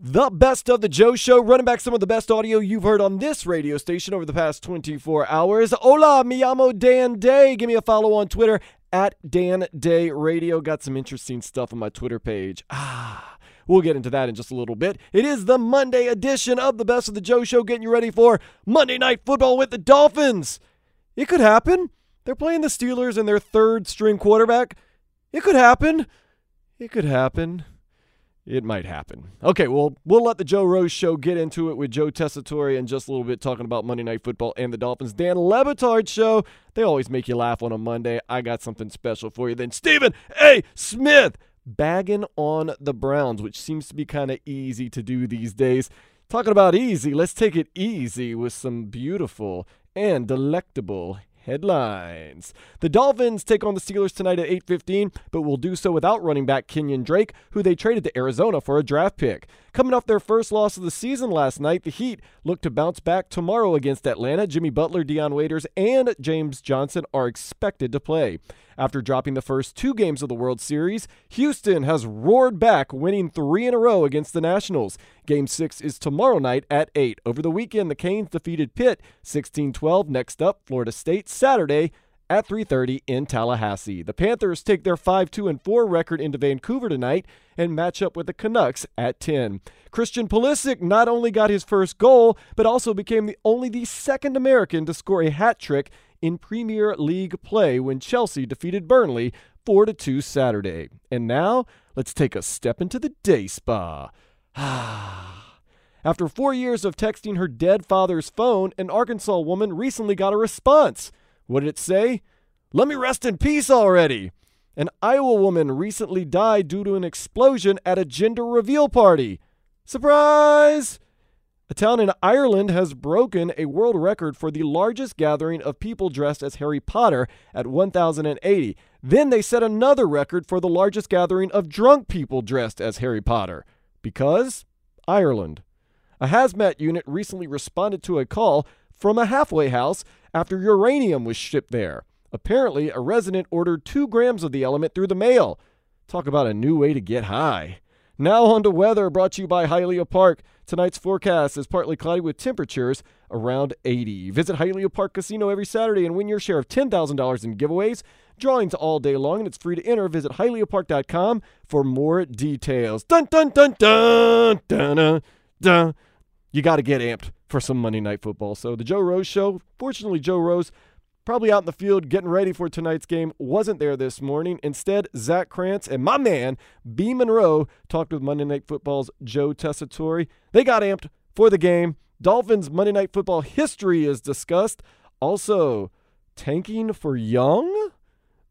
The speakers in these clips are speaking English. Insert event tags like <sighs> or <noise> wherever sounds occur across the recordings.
The best of the Joe Show, running back some of the best audio you've heard on this radio station over the past 24 hours. Hola, mi amo Dan Day. Give me a follow on Twitter at Dan Day Radio. Got some interesting stuff on my Twitter page. Ah, we'll get into that in just a little bit. It is the Monday edition of the best of the Joe Show, getting you ready for Monday Night Football with the Dolphins. It could happen. They're playing the Steelers and their third string quarterback. It could happen. It could happen. It might happen. Okay, well, we'll let the Joe Rose show get into it with Joe Tessitore and just a little bit, talking about Monday Night Football and the Dolphins. Dan Le Batard show. They always make you laugh on a Monday. I got something special for you. Then Stephen A. Smith bagging on the Browns, which seems to be kind of easy to do these days. Talking about easy, let's take it easy with some beautiful and delectable headlines. The Dolphins take on the Steelers tonight at 8:15, but will do so without running back Kenyon Drake, who they traded to Arizona for a draft pick. Coming off their first loss of the season last night, the Heat look to bounce back tomorrow against Atlanta. Jimmy Butler, Dion Waiters, and James Johnson are expected to play. After dropping the first two games of the World Series, Houston has roared back, winning three in a row against the Nationals. Game six is tomorrow night at 8. Over the weekend, the Canes defeated Pitt 16 12. Next up, Florida State Saturday at 3:30 in Tallahassee. The Panthers take their 5-2 and 4 record into Vancouver tonight and match up with the Canucks at 10. Christian Pulisic not only got his first goal, but also became the only the second American to score a hat trick in Premier League play when Chelsea defeated Burnley 4 2 Saturday. And now, let's take a step into the day spa. <sighs> After four years of texting her dead father's phone, an Arkansas woman recently got a response. What did it say? Let me rest in peace already. An Iowa woman recently died due to an explosion at a gender reveal party. Surprise! A town in Ireland has broken a world record for the largest gathering of people dressed as Harry Potter at 1,080. Then they set another record for the largest gathering of drunk people dressed as Harry Potter. Because Ireland. A hazmat unit recently responded to a call from a halfway house after uranium was shipped there. Apparently, a resident ordered two grams of the element through the mail. Talk about a new way to get high. Now on to weather brought to you by Hialeah Park. Tonight's forecast is partly cloudy with temperatures around 80. Visit Hialeah Park Casino every Saturday and win your share of $10,000 in giveaways. Drawings all day long and it's free to enter. Visit hialeahpark.com for more details. Dun dun dun dun dun dun. dun. You got to get amped for some Monday Night Football. So the Joe Rose Show. Fortunately, Joe Rose probably out in the field getting ready for tonight's game, wasn't there this morning. Instead, Zach Krantz and my man, B. Monroe, talked with Monday Night Football's Joe Tessitore. They got amped for the game. Dolphins Monday Night Football history is discussed. Also, tanking for Young?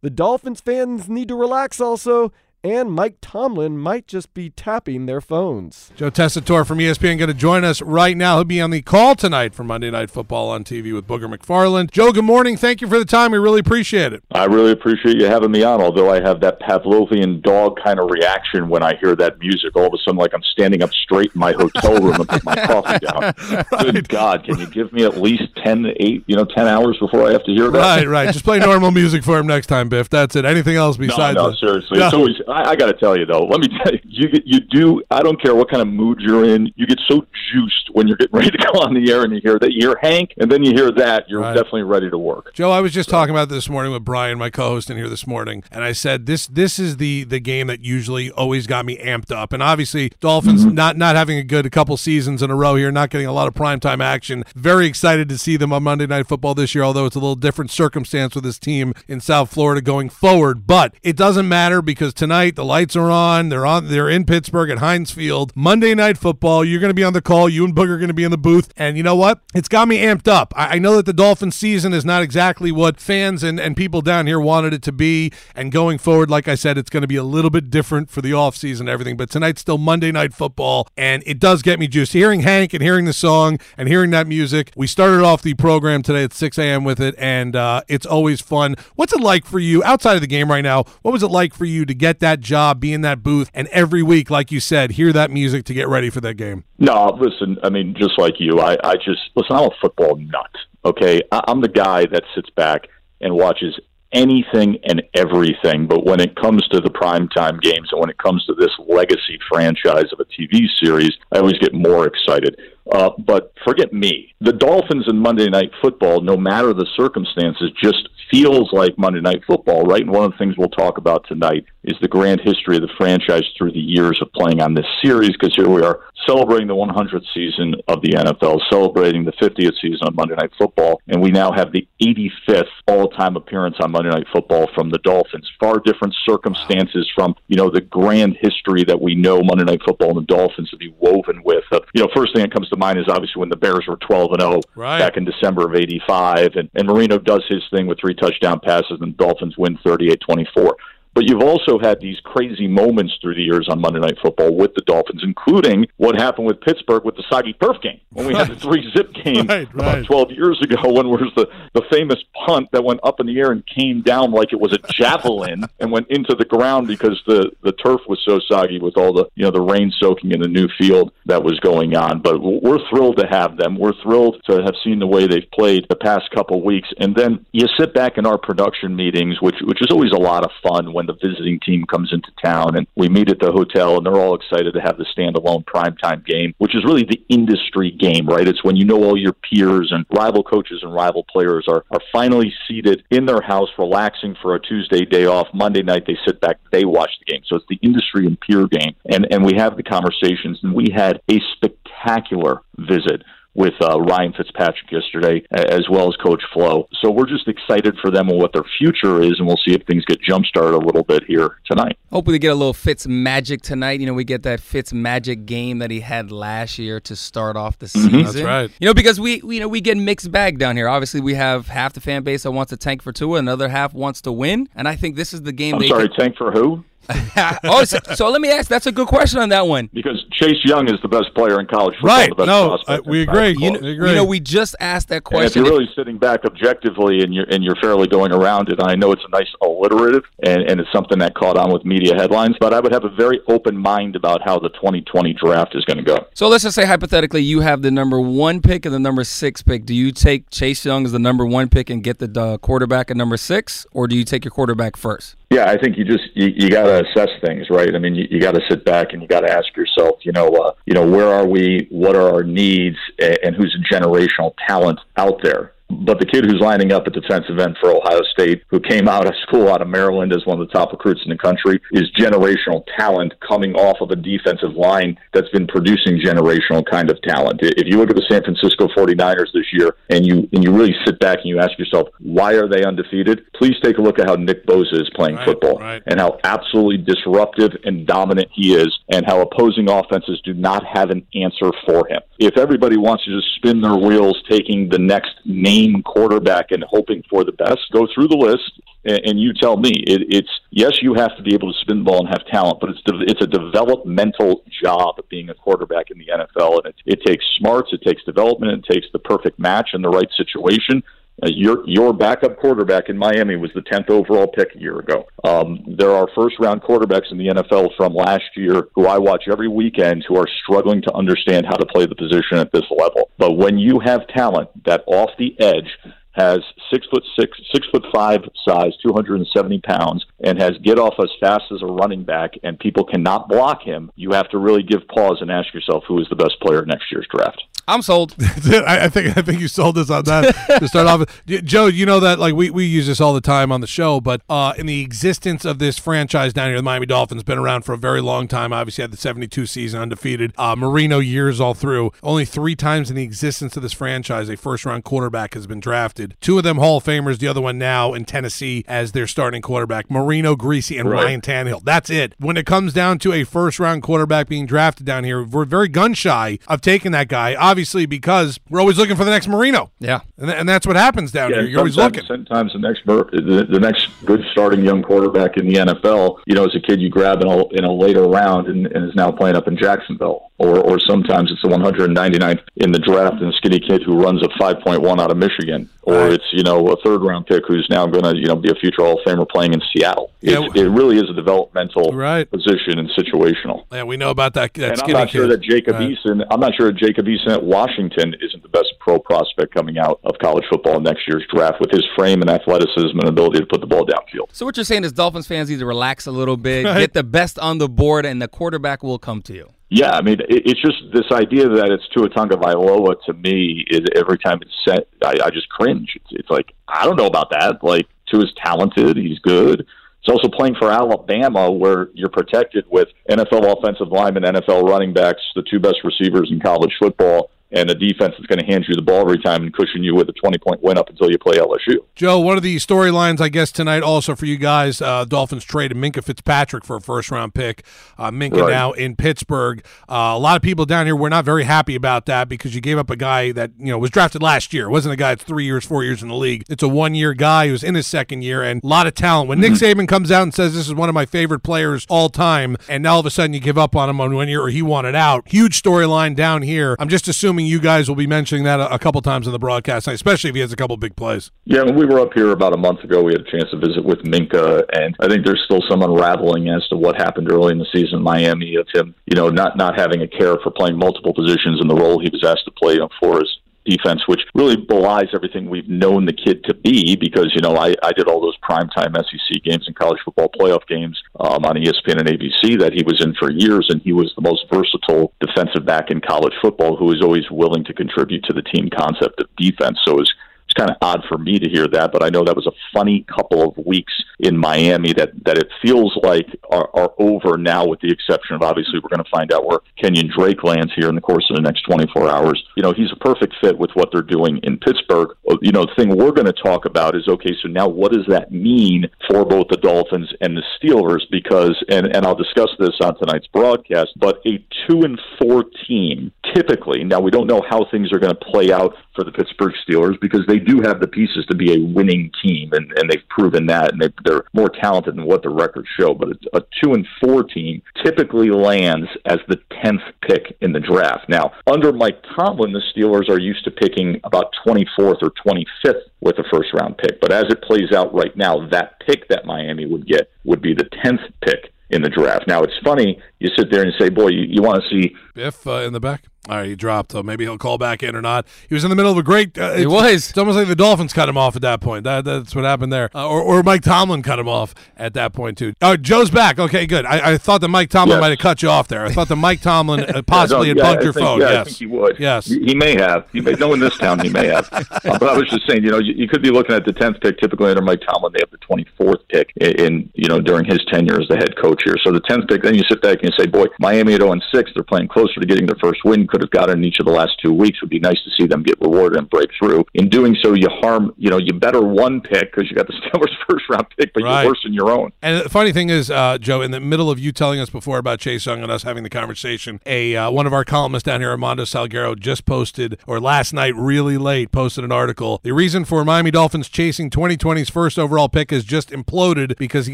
The Dolphins fans need to relax also and Mike Tomlin might just be tapping their phones. Joe Tessitore from ESPN going to join us right now. He'll be on the call tonight for Monday Night Football on TV with Booger McFarland. Joe, good morning. Thank you for the time. We really appreciate it. I really appreciate you having me on, although I have that Pavlovian dog kind of reaction when I hear that music. All of a sudden, like I'm standing up straight in my hotel room and put my <laughs> coffee down. right. Good God, can you give me at least 10, 8, you know, 10 hours before I have to hear that? Right, right. Just play normal music for him next time, Biff. That's it. Anything else besides No, no, that? seriously. No. It's always I, I got to tell you though. Let me <laughs> tell you, you you do. I don't care what kind of mood you're in. You get so juiced when you're getting <laughs> ready to go on the air, and you hear that. You hear Hank, and then you hear that. You're right. definitely ready to work. Joe, I was just so. talking about this morning with Brian, my co-host, in here this morning, and I said this this is the the game that usually always got me amped up. And obviously, Dolphins mm-hmm. not not having a good a couple seasons in a row here, not getting a lot of primetime action. Very excited to see them on Monday Night Football this year, although it's a little different circumstance with this team in South Florida going forward. But it doesn't matter because tonight night. The lights are on. They're on. They're in Pittsburgh at Heinz Field. Monday Night Football. You're going to be on the call. You and Booger are going to be in the booth. And you know what? It's got me amped up. I, I know that the Dolphins season is not exactly what fans and, and people down here wanted it to be. And going forward, like I said, it's going to be a little bit different for the offseason and everything. But tonight's still Monday Night Football. And it does get me juiced. Hearing Hank and hearing the song and hearing that music. We started off the program today at 6 a.m. with it. And uh, it's always fun. What's it like for you outside of the game right now? What was it like for you to get that job, be in that booth, and every week, like you said, hear that music to get ready for that game? No, listen, I mean, just like you, I, I just, listen, I'm a football nut, okay? I, I'm the guy that sits back and watches anything and everything. But when it comes to the primetime games and when it comes to this legacy franchise of a TV series, I always get more excited. Uh, but forget me. The Dolphins and Monday Night Football, no matter the circumstances, just feels like Monday Night Football, right? And one of the things we'll talk about tonight is the grand history of the franchise through the years of playing on this series, because here we are celebrating the 100th season of the NFL, celebrating the 50th season of Monday Night Football, and we now have the 85th all-time appearance on Monday Night Football from the Dolphins. Far different circumstances from you know the grand history that we know Monday Night Football and the Dolphins to be woven with. Uh, you know, first thing that comes to mind is obviously when the Bears were 12 and 0 Right. back in December of '85, and, and Marino does his thing with three touchdown passes, and the Dolphins win 38-24. But you've also had these crazy moments through the years on Monday Night Football with the Dolphins, including what happened with Pittsburgh with the soggy perf game when we had the three zip game <laughs> Right, about right. 12 years ago <laughs> when was the, the famous punt that went up in the air and came down like it was a javelin <laughs> and went into the ground because the, the turf was so soggy with all the you know the rain soaking in the new field that was going on. But we're thrilled to have them. We're thrilled to have seen the way they've played the past couple weeks. And then you sit back in our production meetings, which which is always a lot of fun when the visiting team comes into town and we meet at the hotel and they're all excited to have the standalone primetime game, which is really the industry game, right? It's when you know all your peers and rival coaches and rival players are, are finally seated in their house, relaxing for a Tuesday day off. Monday night they sit back, they watch the game. So it's the industry and peer game. And and we have the conversations and we had a spectacular visit with uh, Ryan Fitzpatrick yesterday, as well as Coach Flo. So we're just excited for them and what their future is, and we'll see if things get jump started a little bit here tonight. Hopefully, we get a little Fitz magic tonight. You know, we get that Fitz magic game that he had last year to start off the season. That's right. You know, because we, we- you know, we get mixed bag down here. Obviously, we have half the fan base that wants to tank for Tua, another half wants to win, and I think this is the game. I'm they sorry, can- tank for who? <laughs> oh, so, so let me ask. That's a good question on that one. Because Chase Young is the best player in college football. Right. The best No, prospect uh, we agree. basketball. You You I know, agree. you know, we just asked that And if you're really sitting back objectively and you're and you're fairly going around it, I know it's a nice alliterative and, and it's something that caught on with media headlines, but I would have a very open mind about how the 2020 draft is going to go. so let's just say hypothetically, you have the number one pick and the number six pick. Do you take Chase Young as the number one pick and get the uh, quarterback at number six, or do you take your quarterback first? Yeah, I think you just you, you got to assess things, right? I mean, you, you got to sit back and you got to ask yourself, you know, uh, you know, where are we? What are our needs? a- And who's a generational talent out there? But the kid who's lining up at defensive end for Ohio State, who came out of school out of Maryland as one of the top recruits in the country, is generational talent coming off of a defensive line that's been producing generational kind of talent. If you look at the San Francisco 49ers this year and you and you really sit back and you ask yourself, why are they undefeated? Please take a look at how Nick Bosa is playing Right, football right. and how absolutely disruptive and dominant he is and how opposing offenses do not have an answer for him. If everybody wants to just spin their wheels taking the next name quarterback and hoping for the best, go through the list and, and you tell me. It, it's yes, you have to be able to spin the ball and have talent, but it's de- it's a developmental job of being a quarterback in the NFL, and it, it takes smarts, it takes development, it takes the perfect match and the right situation. Uh, your your backup quarterback in Miami was the tenth overall pick a year ago. Um, there are first round quarterbacks in the NFL from last year who I watch every weekend who are struggling to understand how to play the position at this level. But when you have talent that off the edge has six foot six, six foot five size, 270 pounds, and has get off as fast as a running back, and people cannot block him, you have to really give pause and ask yourself who is the best player next year's draft. I'm sold. <laughs> I, I think I think you sold us on that to start off. with. Joe, you know that like we, we use this all the time on the show, but uh, in the existence of this franchise down here, the Miami Dolphins been around for a very long time. Obviously, had the '72 season undefeated, uh, Marino years all through. Only three times in the existence of this franchise, a first round quarterback has been drafted. Two of them Hall of Famers. The other one now in Tennessee as their starting quarterback, Marino, Griese, and Right. Ryan Tannehill. That's it. When it comes down to a first round quarterback being drafted down here, we're very gun shy of taking that guy, obviously, because we're always looking for the next Marino. Yeah. And, th- and that's what happens down Yeah, here. You're always sometimes- looking. Sometimes the next ver- the, the next good starting young quarterback in the NFL, you know, is a kid you grab in a, in a later round and, and is now playing up in Jacksonville. Or, or sometimes it's the 199th in the draft and a skinny kid who runs a 5.1 out of Michigan. Or Right. it's, you know, a third round pick who's now going to, you know, be a future Hall of Famer playing in Seattle. Yeah, It, it really is a developmental Right. position and situational. Yeah, we know about that, that And I'm skinny not sure kid. that Jacob Right. Eason. I'm not sure that Jacob Eason at Washington isn't the best pro prospect coming out of college football in next year's draft with his frame and athleticism and ability to put the ball downfield. So what you're saying is Dolphins fans need to relax a little bit, Right. get the best on the board, and the quarterback will come to you. Yeah, I mean, it's just this idea that it's Tua Tagovailoa to me is every time it's set, I, I just cringe. It's, it's like I don't know about that. Like Tua's talented, he's good. He's also playing for Alabama, where you're protected with NFL offensive linemen, NFL running backs, the two best receivers in college football, and a defense that's going to hand you the ball every time and cushion you with a 20 point win up until you play LSU. Joe, one of the storylines, I guess, tonight also for you guys, uh, Dolphins traded Minkah Fitzpatrick for a first round pick. Uh, Minkah Right. now in Pittsburgh. Uh, a lot of people down here were not very happy about that because you gave up a guy that you know was drafted last year. It wasn't a guy that's three years, four years in the league. It's a one year guy who's in his second year and a lot of talent. When Nick Saban comes out and says this is one of my favorite players all time, and now all of a sudden you give up on him on one year or he wanted out, huge storyline down here. I'm just assuming you guys will be mentioning that a, a couple times in the broadcast, especially if he has a couple big plays. Yeah, when we were up here about a month ago, we had a chance to visit with Minkah, and I think there's still some unraveling as to what happened early in the season in Miami of him, you know, not not having a care for playing multiple positions in the role he was asked to play for his defense, which really belies everything we've known the kid to be. Because you know, I, I did all those primetime SEC games and college football playoff games um, on ESPN and ABC that he was in for years, and he was the most versatile defensive back in college football who was always willing to contribute to the team concept of defense. So it's kind of odd for me to hear that, but I know that was a funny couple of weeks in Miami that that it feels like are, are over now, with the exception of obviously we're going to find out where Kenyon Drake lands here in the course of the next 24 hours. You know, he's a perfect fit with what they're doing in Pittsburgh. Oh, you know, the thing we're going to talk about is okay, so now what does that mean for both the Dolphins and the Steelers? Because and and I'll discuss this on tonight's broadcast, but a two and four team typically now we don't know how things are going to play out for the Pittsburgh Steelers because they do have the pieces to be a winning team, and, and they've proven that, and they, they're more talented than what the records show. But it's a two and four team typically lands as the tenth pick in the draft. Now, under Mike Tomlin, the Steelers are used to picking about twenty fourth or twenty fifth with a first round pick. But as it plays out right now, that pick that Miami would get would be the tenth pick in the draft. Now, it's funny. You sit there and say, "Boy, you, you want to see." Biff uh, in the back. All right, he dropped. So maybe he'll call back in or not. He was in the middle of a great. Uh, He it's- was. It's almost like the Dolphins cut him off at that point. That, that's what happened there. Uh, or, or Mike Tomlin cut him off at that point too. Oh, Joe's back. Okay, good. I, I thought that Mike Tomlin Yes. might have cut you off there. I thought that Mike Tomlin uh, <laughs> possibly Yeah, had no, yeah, bugged your think- phone. Yeah, yes, I think he would. Yes. he, he may have. He may. No, in this town, he may have. <laughs> Uh, but I was just saying, you know, you, you could be looking at the tenth pick. Typically, under Mike Tomlin, they have the twenty fourth pick in, in, you know, during his tenure as the head coach here. So the tenth pick, then you sit back and you say, boy, Miami at zero and six, they're playing closer to getting their first win. Could have gotten in each of the last two weeks. Would be nice to see them get rewarded and break through. In doing so, you harm, you know, you better one pick because you got the <laughs> Steelers' first round pick, but Right. you're worse than your own. And the funny thing is, uh, Joe, in the middle of you telling us before about Chase Young and us having the conversation, a uh, one of our columnists down here, Armando Salguero, just posted, or last night, really late, posted an article. The reason for Miami Dolphins chasing 2020's first overall pick has just imploded because he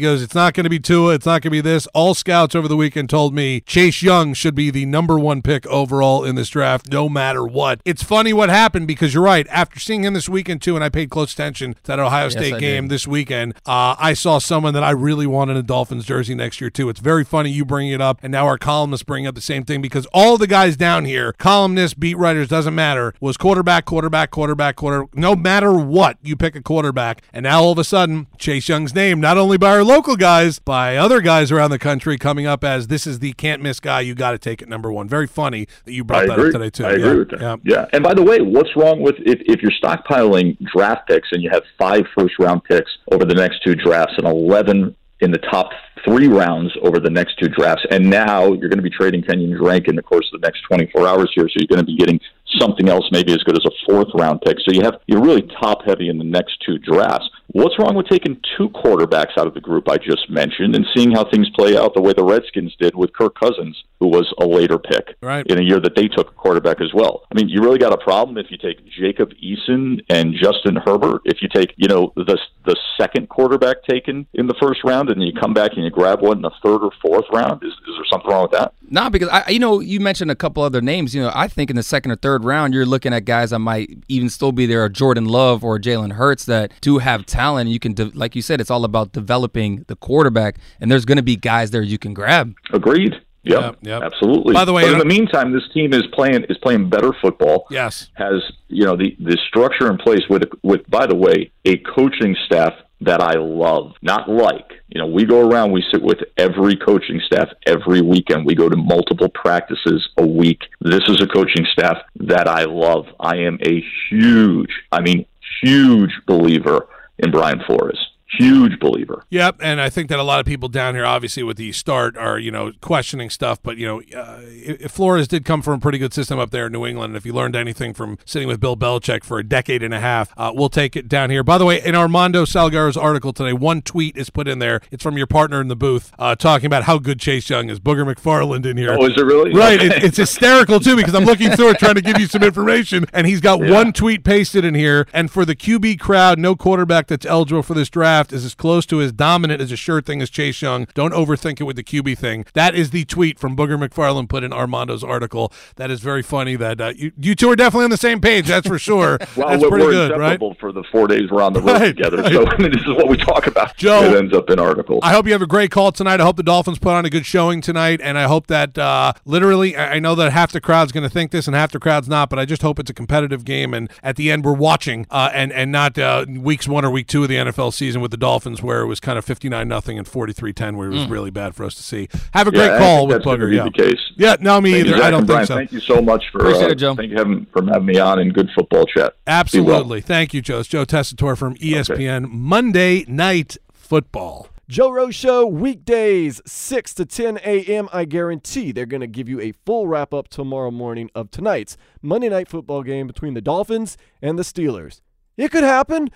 goes, it's not going to be Tua, it's not going to be this. All scouts over the weekend told me Chase Young should be the number one pick overall in this draft, no matter what. It's funny what happened because you're right. After seeing him this weekend too, and I paid close attention to that Ohio State I game did. this weekend, uh, I saw someone that I really want in a Dolphins jersey next year too. It's very funny you bringing it up, and now our columnists bring up the same thing because all the guys down here, columnists, beat writers, doesn't matter, was quarterback, quarterback, quarterback, quarter. No matter what, you pick a quarterback, and now all of a sudden, Chase Young's name, not only by our local guys, by other guys around the country, coming up as this is the can't miss guy. You got to take it number one. Very funny that you brought I that agree. up today too. I yeah. agree with that. Yeah. Yeah. And by the way, what's wrong with if, if you're stockpiling draft picks and you have five first round picks over the next two drafts and 11 in the top three rounds over the next two drafts, and now you're going to be trading Kenyon Drake in the course of the next 24 hours here, so you're going to be getting something else maybe as good as a fourth round pick. So you have you're really top heavy in the next two drafts. What's wrong with taking two quarterbacks out of the group I just mentioned and seeing how things play out the way the Redskins did with Kirk Cousins, who was a later pick Right. in a year that they took a quarterback as well. I mean, you really got a problem if you take Jacob Eason and Justin Herbert. If you take, you know, the the second quarterback taken in the first round, and then you come back and you grab one in the third or fourth round, is, is there something wrong with that? Nah, because I, you know, you mentioned a couple other names. You know, I think in the second or third round, you're looking at guys that might even still be there, a Jordan Love or Jalen Hurts that do have talent. You can, de- like you said, it's all about developing the quarterback, and there's going to be guys there you can grab. Agreed. Yep, Yep, yep. absolutely. By the way, but in the meantime, this team is playing is playing better football. Yes. has you know the the structure in place with with by the way a coaching staff that I love, not like. You know, we go around, we sit with every coaching staff every weekend. We go to multiple practices a week. This is a coaching staff that I love. I am a huge, I mean, huge believer in Brian Flores. Huge believer. Yep, and I think that a lot of people down here, obviously with the start, are you know questioning stuff. But you know, uh, Flores did come from a pretty good system up there in New England. If you learned anything from sitting with Bill Belichick for a decade and a half, uh, we'll take it down here. By the way, in Armando Salguero's article today, one tweet is put in there. It's from your partner in the booth, uh, talking about how good Chase Young is. Booger McFarland in here. Oh, is it really? Right, Okay. it, it's hysterical too because I'm looking through it trying to give you some information, and he's got one tweet pasted in here. And for the QB crowd, no quarterback that's eligible for this draft is as close to as dominant as a sure thing as Chase Young. Don't overthink it with the QB thing. That is the tweet from Booger McFarland put in Armando's article. That is very funny. That uh, you, you two are definitely on the same page. That's for sure. <laughs> Well, that's pretty good, right? for the four days we're on the road Right, together. right. So <laughs> I mean, this is what we talk about. Joe, it ends up in articles. I hope you have a great call tonight. I hope the Dolphins put on a good showing tonight, and I hope that uh, literally, I I know that half the crowd's going to think this and half the crowd's not, but I just hope it's a competitive game, and at the end we're watching, uh, and and not uh, weeks one or week two of the NFL season with the Dolphins where it was kind of fifty nine nothing and 43-10 where it was really bad for us to see. Have a Yeah, great I call with that's gonna Booger. Yeah, the case. yeah, no, me Thank you, either. Zach I don't and think so. Thank you so much for Appreciate uh, it, Joe. Thank you having, for having me on in good football chat. Be well. Absolutely, thank you, Joe. It's Joe Tessitore from ESPN Monday Night Football. Joe Rose Show, weekdays, 6 to 10 a.m. I guarantee they're going to give you a full wrap up tomorrow morning of tonight's Monday night football game between the Dolphins and the Steelers. It could happen.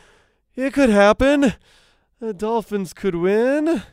It could happen. The Dolphins could win.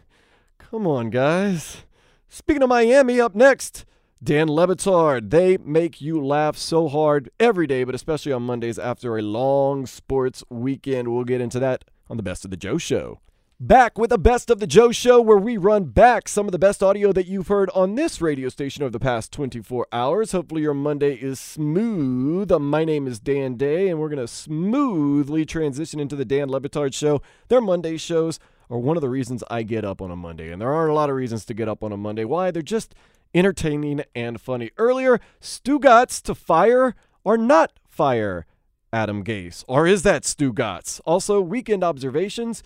Come on, guys. Speaking of Miami, up next, Dan Le Batard. They make you laugh so hard every day, but especially on Mondays after a long sports weekend. We'll get into that on the Best of the Joe Show. Back with the Best of the Joe Show, where we run back some of the best audio that you've heard on this radio station over the past 24 hours. Hopefully, your Monday is smooth. Uh, my name is Dan Day, and we're going to smoothly transition into the Dan Le Batard Show. Their Monday shows are one of the reasons I get up on a Monday, and there aren't a lot of reasons to get up on a Monday. Why? They're just entertaining and funny. Earlier, Stugotz to fire or not fire Adam Gase, or is that Stugotz? Also, weekend observations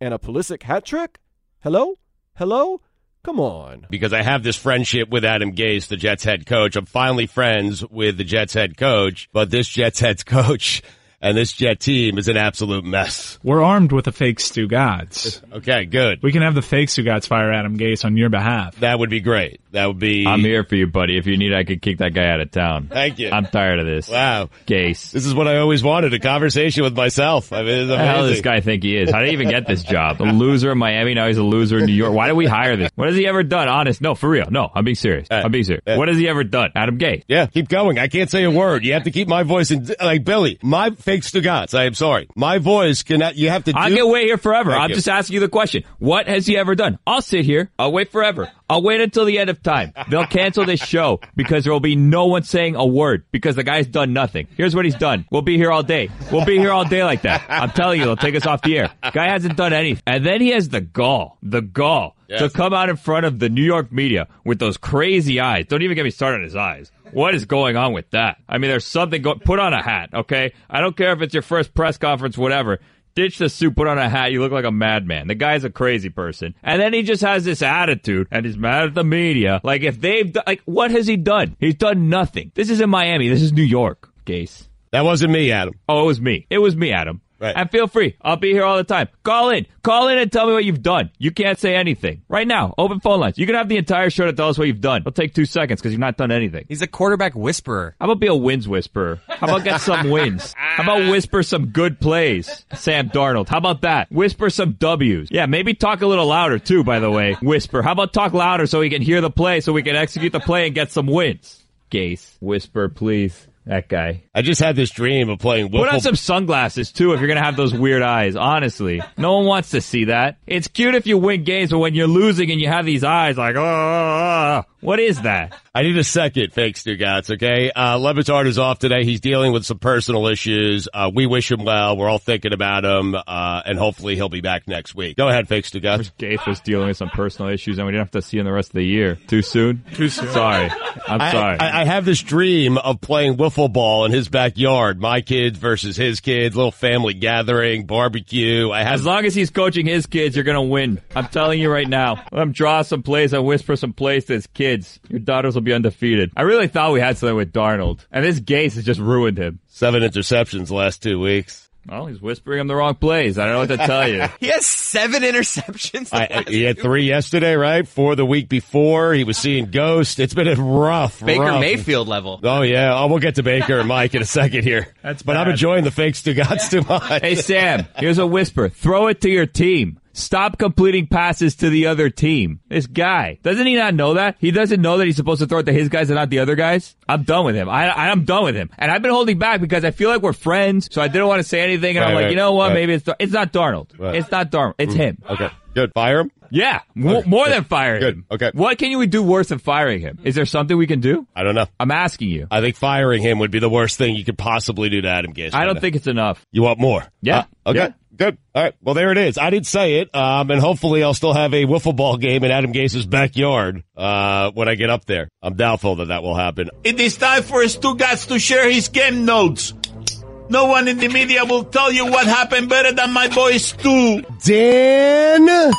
and a Pulisic hat trick? Hello? Hello? Come on. because I have this friendship with Adam Gase, the Jets head coach. I'm finally friends with the Jets head coach, but this Jets head coach <laughs> and this Jet team is an absolute mess. We're armed with a fake Stugotz. Okay, good. We can have the fake Stugotz fire Adam Gase on your behalf. That would be great. That would be. I'm here for you, buddy. If you need, I could kick that guy out of town. Thank you. I'm tired of this. wow. Gase. This is what I always wanted, a conversation with myself. I mean, the hell does this guy think he is? How did he even get this job? A loser in Miami, now he's a loser in New York. Why did we hire this? What has he ever done? Honest, no, for real. No, I'm being serious. Uh, I'm being serious. uh, What has he ever done? Adam Gase. Yeah, keep going. I can't say a word. You have to keep my voice in, like Billy. My fake Stugotz. I am sorry. My voice cannot, you have to do. I can wait here forever. Thank I'm you. just asking you the question. What has he ever done? I'll sit here. I'll wait forever. I'll wait until the end of time. They'll cancel this show because there will be no one saying a word because the guy's done nothing. Here's what he's done. We'll be here all day. We'll be here all day like that. I'm telling you, they'll take us off the air. Guy hasn't done anything. And then he has the gall, the gall to come out in front of the New York media with those crazy eyes. Don't even get me started on his eyes. What is going on with that? I mean, there's something go- put on a hat, okay? I don't care if it's your first press conference, whatever. Ditch the suit, put on a hat. You look like a madman. The guy's a crazy person. And then he just has this attitude and he's mad at the media. Like if they've like what has he done? He's done nothing. This is in Miami. This is New York. Gase. That wasn't me, Adam. Oh, it was me. It was me, Adam. Right. And feel free. I'll be here all the time. Call in. Call in and tell me what you've done. You can't say anything. Right now, open phone lines. You can have the entire show to tell us what you've done. It'll take two seconds because you've not done anything. He's a quarterback whisperer. How about be a wins whisperer? How about get some wins? How about <laughs> whisper some good plays? Sam Darnold. How about that? Whisper some W's. Yeah, maybe talk a little louder too, by the way. Whisper. How about talk louder so we can hear the play so we can execute the play and get some wins? Gase. Whisper, please. That guy. I just had this dream of playing Put on some sunglasses too if you're gonna have those weird eyes. Honestly, no one wants to see that. It's cute if you win games, but when you're losing and you have these eyes like, oh, what is that? I need a second, fake Stugotz, okay? Uh, Le Batard is off today. He's dealing with some personal issues. Uh, we wish him well. We're all thinking about him, uh, and hopefully he'll be back next week. Go ahead, fake Stugotz. Gase was dealing with some personal issues, and we didn't have to see him the rest of the year. Too soon? Too soon. Sorry, I'm I, sorry. I, I have this dream of playing wiffle ball in his backyard. My kids versus his kids, little family gathering, barbecue. I have as long as he's coaching his kids, you're gonna win. I'm telling you right now. Let him draw some plays. I whisper some plays to his kids. Your daughters will be undefeated. I really thought we had something with Darnold, and this Gase has just ruined him. seven interceptions last two weeks. Well, he's whispering him the wrong plays. I don't know what to tell you. <laughs> He has seven interceptions. I, I- he had three yesterday, right? Four the week before. He was seeing ghosts. It's been a rough, Baker rough- Mayfield level. Oh yeah, oh, we'll get to Baker and Mike in a second here. That's but I'm enjoying the fakes fake Stugotz too much. Hey Sam, here's a whisper. Throw it to your team. Stop completing passes to the other team. This guy doesn't he not know that? He doesn't know that he's supposed to throw it to his guys and not the other guys. I'm done with him. I, am done with him, and I've been holding back because I feel like we're friends. So I didn't want to say anything, and I'm like, right, you know what? right. Maybe it's it's not Darnold. Right. It's not Darnold. It's him. Okay, good. Fire him. Yeah, Okay, more good, than firing good, him. okay. What can we do worse than firing him? Is there something we can do? I don't know. I'm asking you. I think firing him would be the worst thing you could possibly do to Adam Gase. I don't think it's enough. you want more. Yeah. Uh, okay. Yeah. Good. All right. Well, there it is. I didn't say it. Um, and hopefully I'll still have a wiffle ball game in Adam Gase's backyard, uh, when I get up there. I'm doubtful that that will happen. It is time for Stugotz to share his game notes. No one in the media will tell you what happened better than my boy Stu. Dan,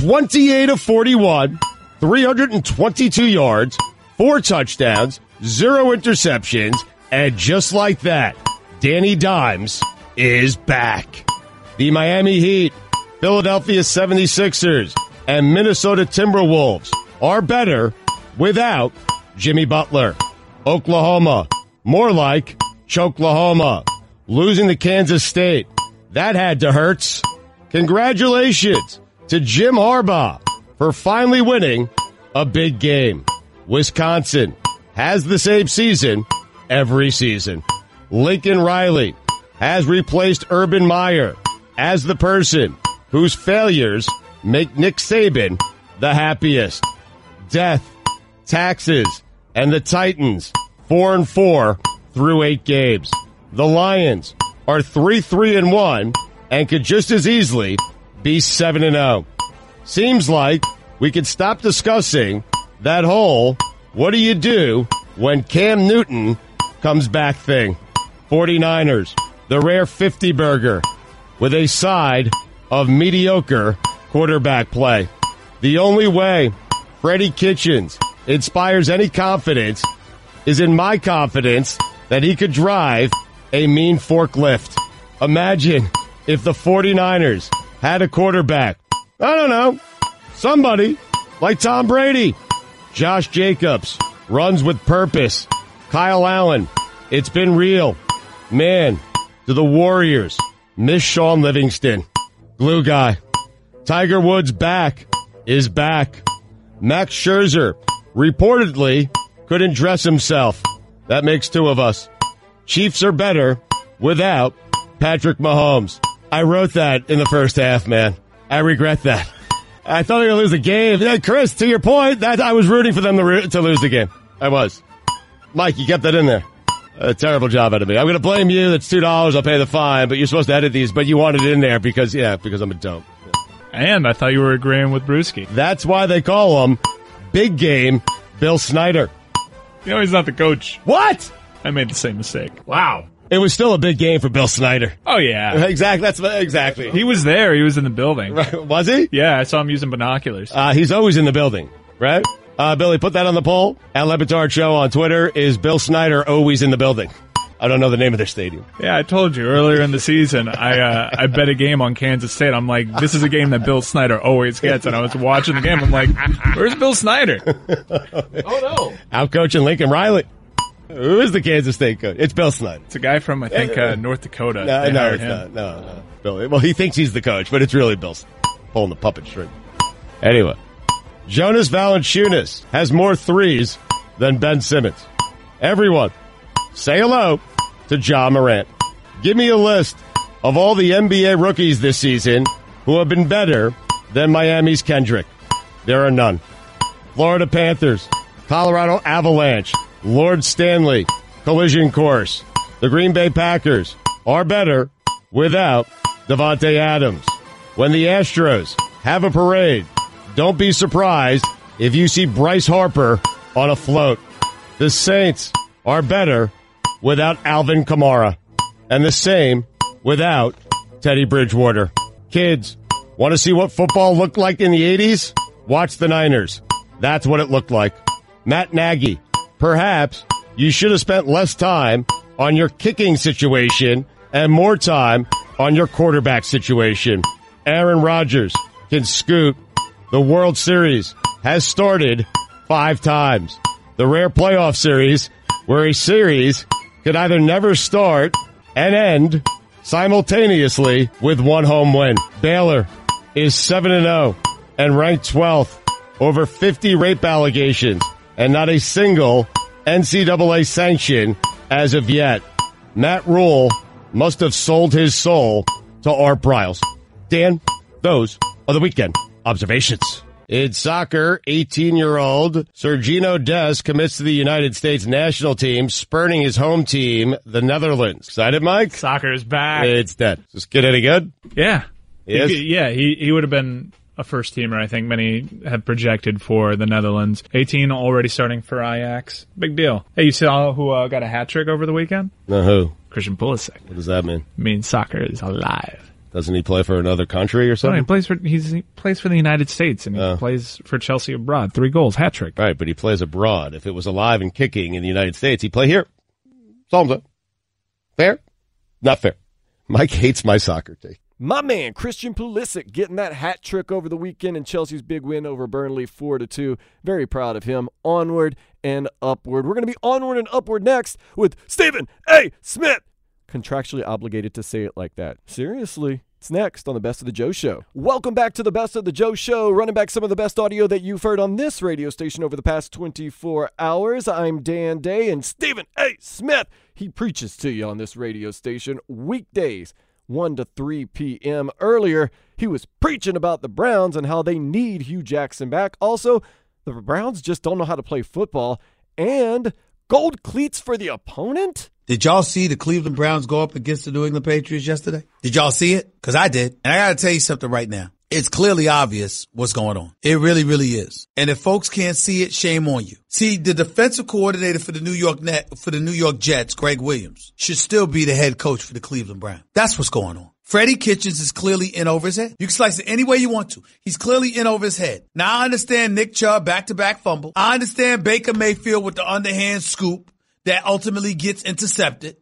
28 of 41, 322 yards, four touchdowns, zero interceptions, and just like that, Danny Dimes is back. The Miami Heat, Philadelphia 76ers, and Minnesota Timberwolves are better without Jimmy Butler. Oklahoma, more like Choklahoma, losing to Kansas State. That had to hurt. Congratulations to Jim Harbaugh for finally winning a big game. Wisconsin has the same season every season. Lincoln Riley has replaced Urban Meyer as the person whose failures make Nick Saban the happiest. Death, taxes, and the Titans four and four through eight games. The Lions are three three and one and could just as easily be seven and zero. Seems like we could stop discussing that whole what do you do when Cam Newton comes back thing. 49ers, the rare 50 burger with a side of mediocre quarterback play. The only way Freddie Kitchens inspires any confidence is in my confidence that he could drive a mean forklift. Imagine if the 49ers had a quarterback. I don't know. Somebody like Tom Brady. Josh Jacobs runs with purpose. Kyle Allen. It's been real. Man, to the Warriors. Miss Shaun Livingston. Glue guy. Tiger Woods back is back. Max Scherzer reportedly couldn't dress himself. That makes two of us. Chiefs are better without Patrick Mahomes. I wrote that in the first half, man. I regret that. I thought they were going to lose the game. Chris, to your point, that I was rooting for them to, to lose the game. I was. Mike, you kept that in there. A terrible job out of me. I'm going to blame you. That's two dollars. I'll pay the fine. But you're supposed to edit these. But you wanted it in there because yeah, because I'm a dope. And I thought you were agreeing with Brewski. That's why they call him Big Game Bill Snyder. You know he's not the coach. What? I made the same mistake. Wow. It was still a big game for Bill Snyder. Oh yeah, <laughs> Exactly. That's exactly. he was there. He was in the building. Right. <laughs> was he? Yeah, I saw him using binoculars. Uh, he's always in the building, right? Uh, Billy, put that on the poll. At Le Batard Show on Twitter is Bill Snyder always in the building. I don't know the name of their stadium. Yeah, I told you earlier in the season. I uh, I bet a game on Kansas State. I'm like, this is a game that Bill Snyder always gets. And I was watching the game. I'm like, where's Bill Snyder? Oh <laughs> no, Out coaching Lincoln Riley. Who is the Kansas State coach? It's Bill Snyder. It's a guy from I think uh, North Dakota. No, no, it's him. not. No, no. Billy. Well, he thinks he's the coach, but it's really Bill pulling the puppet string. Anyway, Jonas Valanciunas has more threes than Ben Simmons. Everyone, say hello to Ja Morant. Give me a list of all the NBA rookies this season who have been better than Miami's Kendrick. There are none. Florida Panthers, Colorado Avalanche, Lord Stanley, Collision Course. The Green Bay Packers are better without Davante Adams. When the Astros have a parade, don't be surprised if you see Bryce Harper on a float. The Saints are better without Alvin Kamara. And the same without Teddy Bridgewater. Kids, want to see what football looked like in the 80s? Watch the Niners. That's what it looked like. Matt Nagy, perhaps you should have spent less time on your kicking situation and more time on your quarterback situation. Aaron Rodgers can scoot. The World Series has started five times. The rare playoff series where a series could either never start and end simultaneously with one home win. Baylor is 7 and 0 and ranked 12th over 50 rape allegations and not a single NCAA sanction as of yet. Matt Rhule must have sold his soul to Art Briles. Dan, those are the weekend observations. In soccer, 18-year-old Sergiño Dest commits to the United States national team, spurning his home team, the Netherlands. Excited, Mike? Soccer is back. It's dead. Is this kid any good? yeah, Yes? He- yeah. He he would have been a first teamer. I think many have projected for the Netherlands. 18 already starting for Ajax. Big deal. Hey, you saw who uh, got a hat trick over the weekend? No, who? Christian Pulisic. What does that mean? means soccer is alive. Doesn't he play for another country or No, something? he plays for he's, he plays for the United States and he Oh. plays for Chelsea abroad. Three goals, hat trick. Right, but he plays abroad. If it was alive and kicking in the United States, he'd play here. That's all Fair? Not fair. Mike hates my soccer take. My man Christian Pulisic getting that hat trick over the weekend in Chelsea's big win over Burnley 4 to 2. Very proud of him. Onward and upward. We're going to be onward and upward next with Stephen A. Smith. Contractually obligated to say it like that. Seriously. It's next on the Best of the Joe Show. Welcome back to the Best of the Joe Show, running back some of the best audio that you've heard on this radio station over the past 24 hours. I'm Dan Day and Stephen A. Smith. He preaches to you on this radio station weekdays, 1 to 3 p.m. Earlier, he was preaching about the Browns and how they need Hue Jackson back. Also, the Browns just don't know how to play football. And gold cleats for the opponent? Did y'all see the Cleveland Browns go up against the New England Patriots yesterday? Did y'all see it? Cause I did. And I gotta tell you something right now. It's clearly obvious what's going on. It really, really is. And if folks can't see it, shame on you. See, the defensive coordinator for the New York Net, for the New York Jets, Gregg Williams, should still be the head coach for the Cleveland Browns. That's what's going on. Freddie Kitchens is clearly in over his head. You can slice it any way you want to. He's clearly in over his head. Now I understand Nick Chubb back to back fumble. I understand Baker Mayfield with the underhand scoop that ultimately gets intercepted.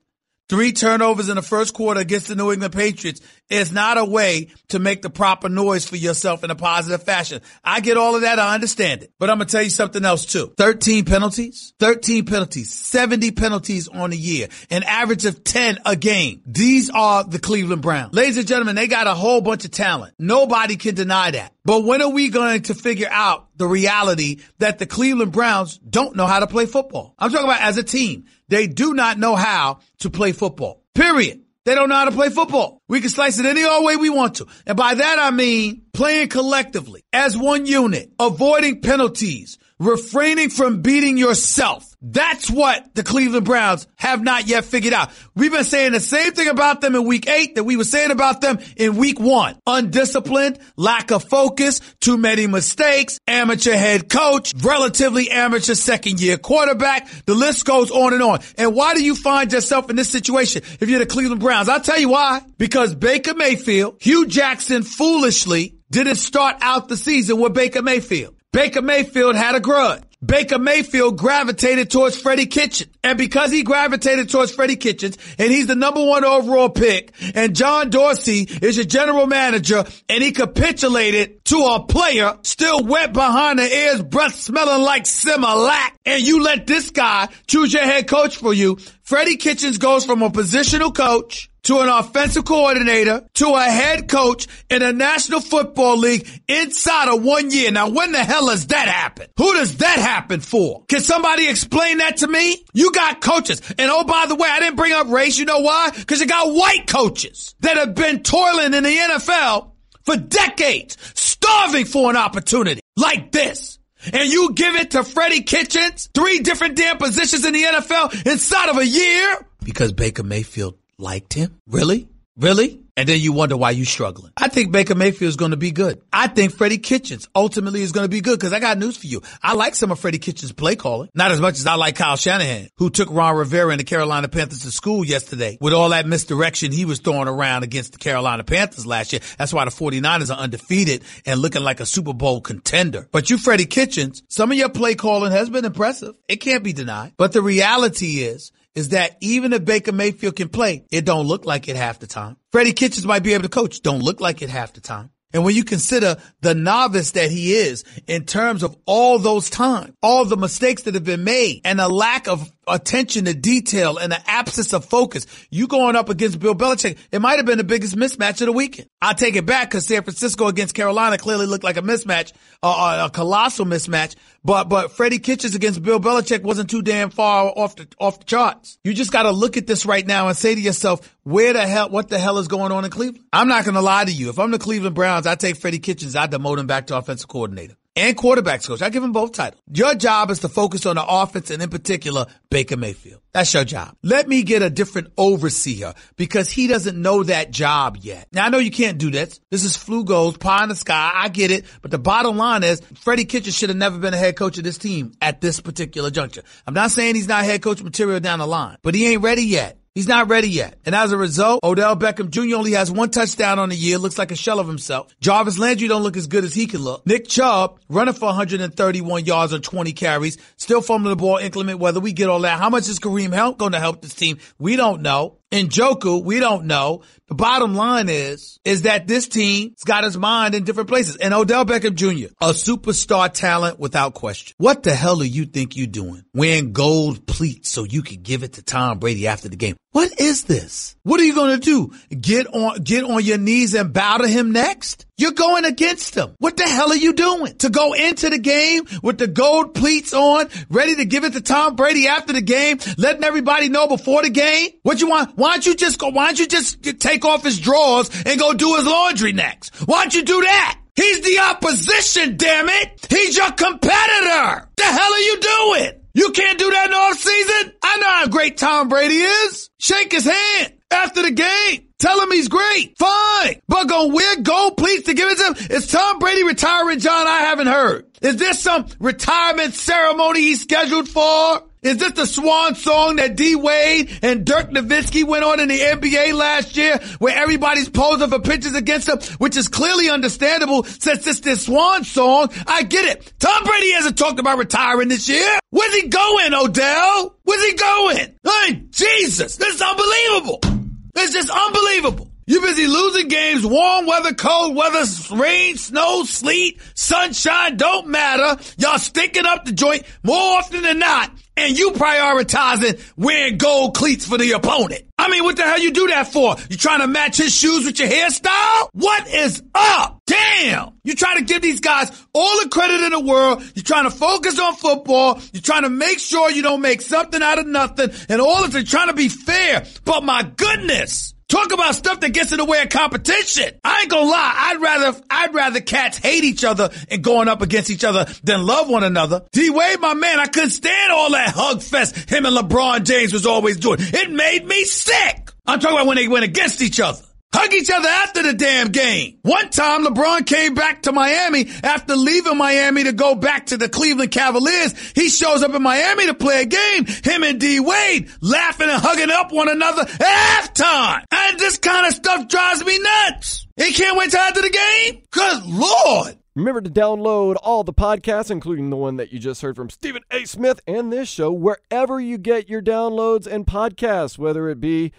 Three turnovers in the first quarter against the New England Patriots is not a way to make the proper noise for yourself in a positive fashion. I get all of that. I understand it. But I'm going to tell you something else too. 13 penalties, 13 penalties, 70 penalties on the year, an average of 10 a game. These are the Cleveland Browns. Ladies and gentlemen, they got a whole bunch of talent. Nobody can deny that. But when are we going to figure out the reality that the Cleveland Browns don't know how to play football? I'm talking about as a team. They do not know how to play football. Period. They don't know how to play football. We can slice it any old way we want to. And by that I mean playing collectively as one unit, avoiding penalties, refraining from beating yourself. That's what the Cleveland Browns have not yet figured out. We've been saying the same thing about them in week eight that we were saying about them in week one. Undisciplined, lack of focus, too many mistakes, amateur head coach, relatively amateur second year quarterback. The list goes on and on. And why do you find yourself in this situation if you're the Cleveland Browns? I'll tell you why. Because Baker Mayfield, Hue Jackson foolishly didn't start out the season with Baker Mayfield. Baker Mayfield had a grudge. Baker Mayfield gravitated towards Freddie Kitchens. And because he gravitated towards Freddie Kitchens and he's the number one overall pick and John Dorsey is your general manager and he capitulated to a player still wet behind the ears, breath smelling like Similac and you let this guy choose your head coach for you. Freddie Kitchens goes from a positional coach to an offensive coordinator to a head coach in the National Football League inside of one year. Now, when the hell does that happen? Who does that happen for? Can somebody explain that to me? You got coaches. And oh, by the way, I didn't bring up race. You know why? Because you got white coaches that have been toiling in the NFL for decades, starving for an opportunity like this. And you give it to Freddie Kitchens, three different damn positions in the NFL inside of a year? Because Baker Mayfield liked him? Really? Really? And then you wonder why you're struggling. I think Baker Mayfield is going to be good. I think Freddie Kitchens ultimately is going to be good because I got news for you. I like some of Freddie Kitchens' play calling. Not as much as I like Kyle Shanahan, who took Ron Rivera and the Carolina Panthers to school yesterday with all that misdirection he was throwing around against the Carolina Panthers last year. That's why the 49ers are undefeated and looking like a Super Bowl contender. But you, Freddie Kitchens, some of your play calling has been impressive. It can't be denied. But the reality is, is that even if Baker Mayfield can play, it don't look like it half the time. Freddie Kitchens might be able to coach, don't look like it half the time. And when you consider the novice that he is in terms of all those times, all the mistakes that have been made and the lack of attention to detail and the absence of focus, you going up against Bill Belichick, it might have been the biggest mismatch of the weekend. I take it back because San Francisco against Carolina clearly looked like a mismatch, uh, a colossal mismatch. But but Freddie Kitchens against Bill Belichick wasn't too damn far off the off the charts. You just got to look at this right now and say to yourself, where the hell, what the hell is going on in Cleveland? I'm not going to lie to you. If I'm the Cleveland Browns, I take Freddie Kitchens, I demote him back to offensive coordinator and quarterbacks coach. I give them both titles. Your job is to focus on the offense and in particular, Baker Mayfield. That's your job. Let me get a different overseer because he doesn't know that job yet. Now I know you can't do this. This is Flugos, pie in the sky. I get it. But the bottom line is Freddie Kitchen should have never been a head coach of this team at this particular juncture. I'm not saying he's not head coach material down the line, but he ain't ready yet. He's not ready yet. And as a result, Odell Beckham Jr. only has one touchdown on the year, looks like a shell of himself. Jarvis Landry don't look as good as he can look. Nick Chubb running for 131 yards on 20 carries, still fumbling the ball, inclement weather. We get all that. How much is Kareem Hunt going to help this team? We don't know. Njoku, we don't know. The bottom line is, is that this team's got his mind in different places. And Odell Beckham Jr., a superstar talent without question. What the hell do you think you're doing? Wearing gold cleats so you can give it to Tom Brady after the game. What is this? What are you going to do? Get on, get on your knees and bow to him next? You're going against him. What the hell are you doing? To go into the game with the gold cleats on, ready to give it to Tom Brady after the game, letting everybody know before the game? What you want? Why don't you just go, why don't you just take off his drawers and go do his laundry next? Why don't you do that? He's the opposition, damn it! He's your competitor! The hell are you doing? You can't do that in the off season? I know how great Tom Brady is. Shake his hand after the game. Tell him he's great. Fine. But go wear gold cleats to give it to him? Is Tom Brady retiring, John? I haven't heard. Is this some retirement ceremony he's scheduled for? Is this the swan song that D Wade and Dirk Nowitzki went on in the NBA last year where everybody's posing for pictures against him, which is clearly understandable since it's this swan song. I get it. Tom Brady hasn't talked about retiring this year. Where's he going, Odell? Where's he going? Hey, Jesus, this is unbelievable. It's just unbelievable. You're busy losing games, warm weather, cold weather, rain, snow, sleet, sunshine, don't matter. Y'all stinking up the joint more often than not. And you prioritizing wearing gold cleats for the opponent. I mean, what the hell you do that for? You trying to match his shoes with your hairstyle? What is up? Damn! You trying to give these guys all the credit in the world. You're trying to focus on football. You're trying to make sure you don't make something out of nothing. And all of it, trying to be fair. But my goodness! Talk about stuff that gets in the way of competition. I ain't gonna lie. I'd rather, I'd rather cats hate each other and going up against each other than love one another. D Wade, my man, I couldn't stand all that hug fest him and LeBron James was always doing. It made me sick. I'm talking about when they went against each other. Hug each other after the damn game. One time LeBron came back to Miami after leaving Miami to go back to the Cleveland Cavaliers. He shows up in Miami to play a game. Him and D Wade laughing and hugging up one another halftime. And this kind of stuff drives me nuts. He can't wait till after the game? Good Lord. Remember to download all the podcasts, including the one that you just heard from Stephen A. Smith and this show, wherever you get your downloads and podcasts, whether it be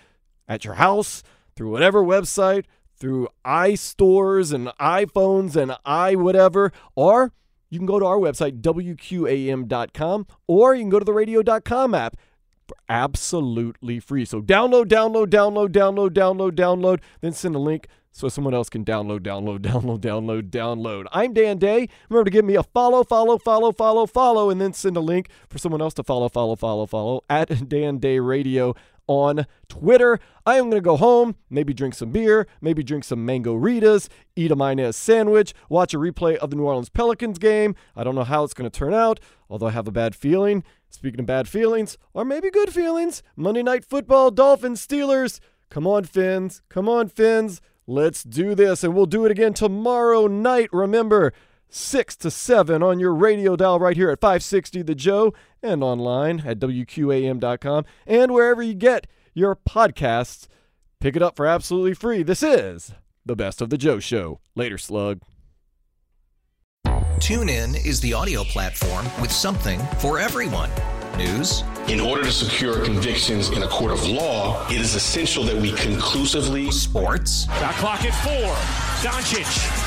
at your house, through whatever website, through iStores and iPhones and i whatever, or you can go to our website, WQAM.com, or you can go to the radio.com app absolutely free. So download, download, download, download, download, download, then send a link so someone else can download, download, <laughs> download, download, download. I'm Dan Day. Remember to give me a follow, follow, follow, follow, follow, and then send a link for someone else to follow, follow, follow, follow at <laughs> Dan Day Radio on Twitter. I am going to go home, maybe drink some beer, maybe drink some mango Ritas, eat a mayonnaise sandwich, watch a replay of the New Orleans Pelicans game. I don't know how it's going to turn out, although I have a bad feeling. Speaking of bad feelings, or maybe good feelings, Monday Night Football, Dolphins, Steelers. Come on, Fins. Come on, Fins. Let's do this, and we'll do it again tomorrow night. Remember, 6 to 7 on your radio dial right here at 560 The Joe and online at WQAM.com and wherever you get your podcasts. Pick it up for absolutely free. This is the Best of the Joe Show. Later, slug. TuneIn is the audio platform with something for everyone. News. In order to secure convictions in a court of law, it is essential that we conclusively. Sports. Got clock at four. Doncic.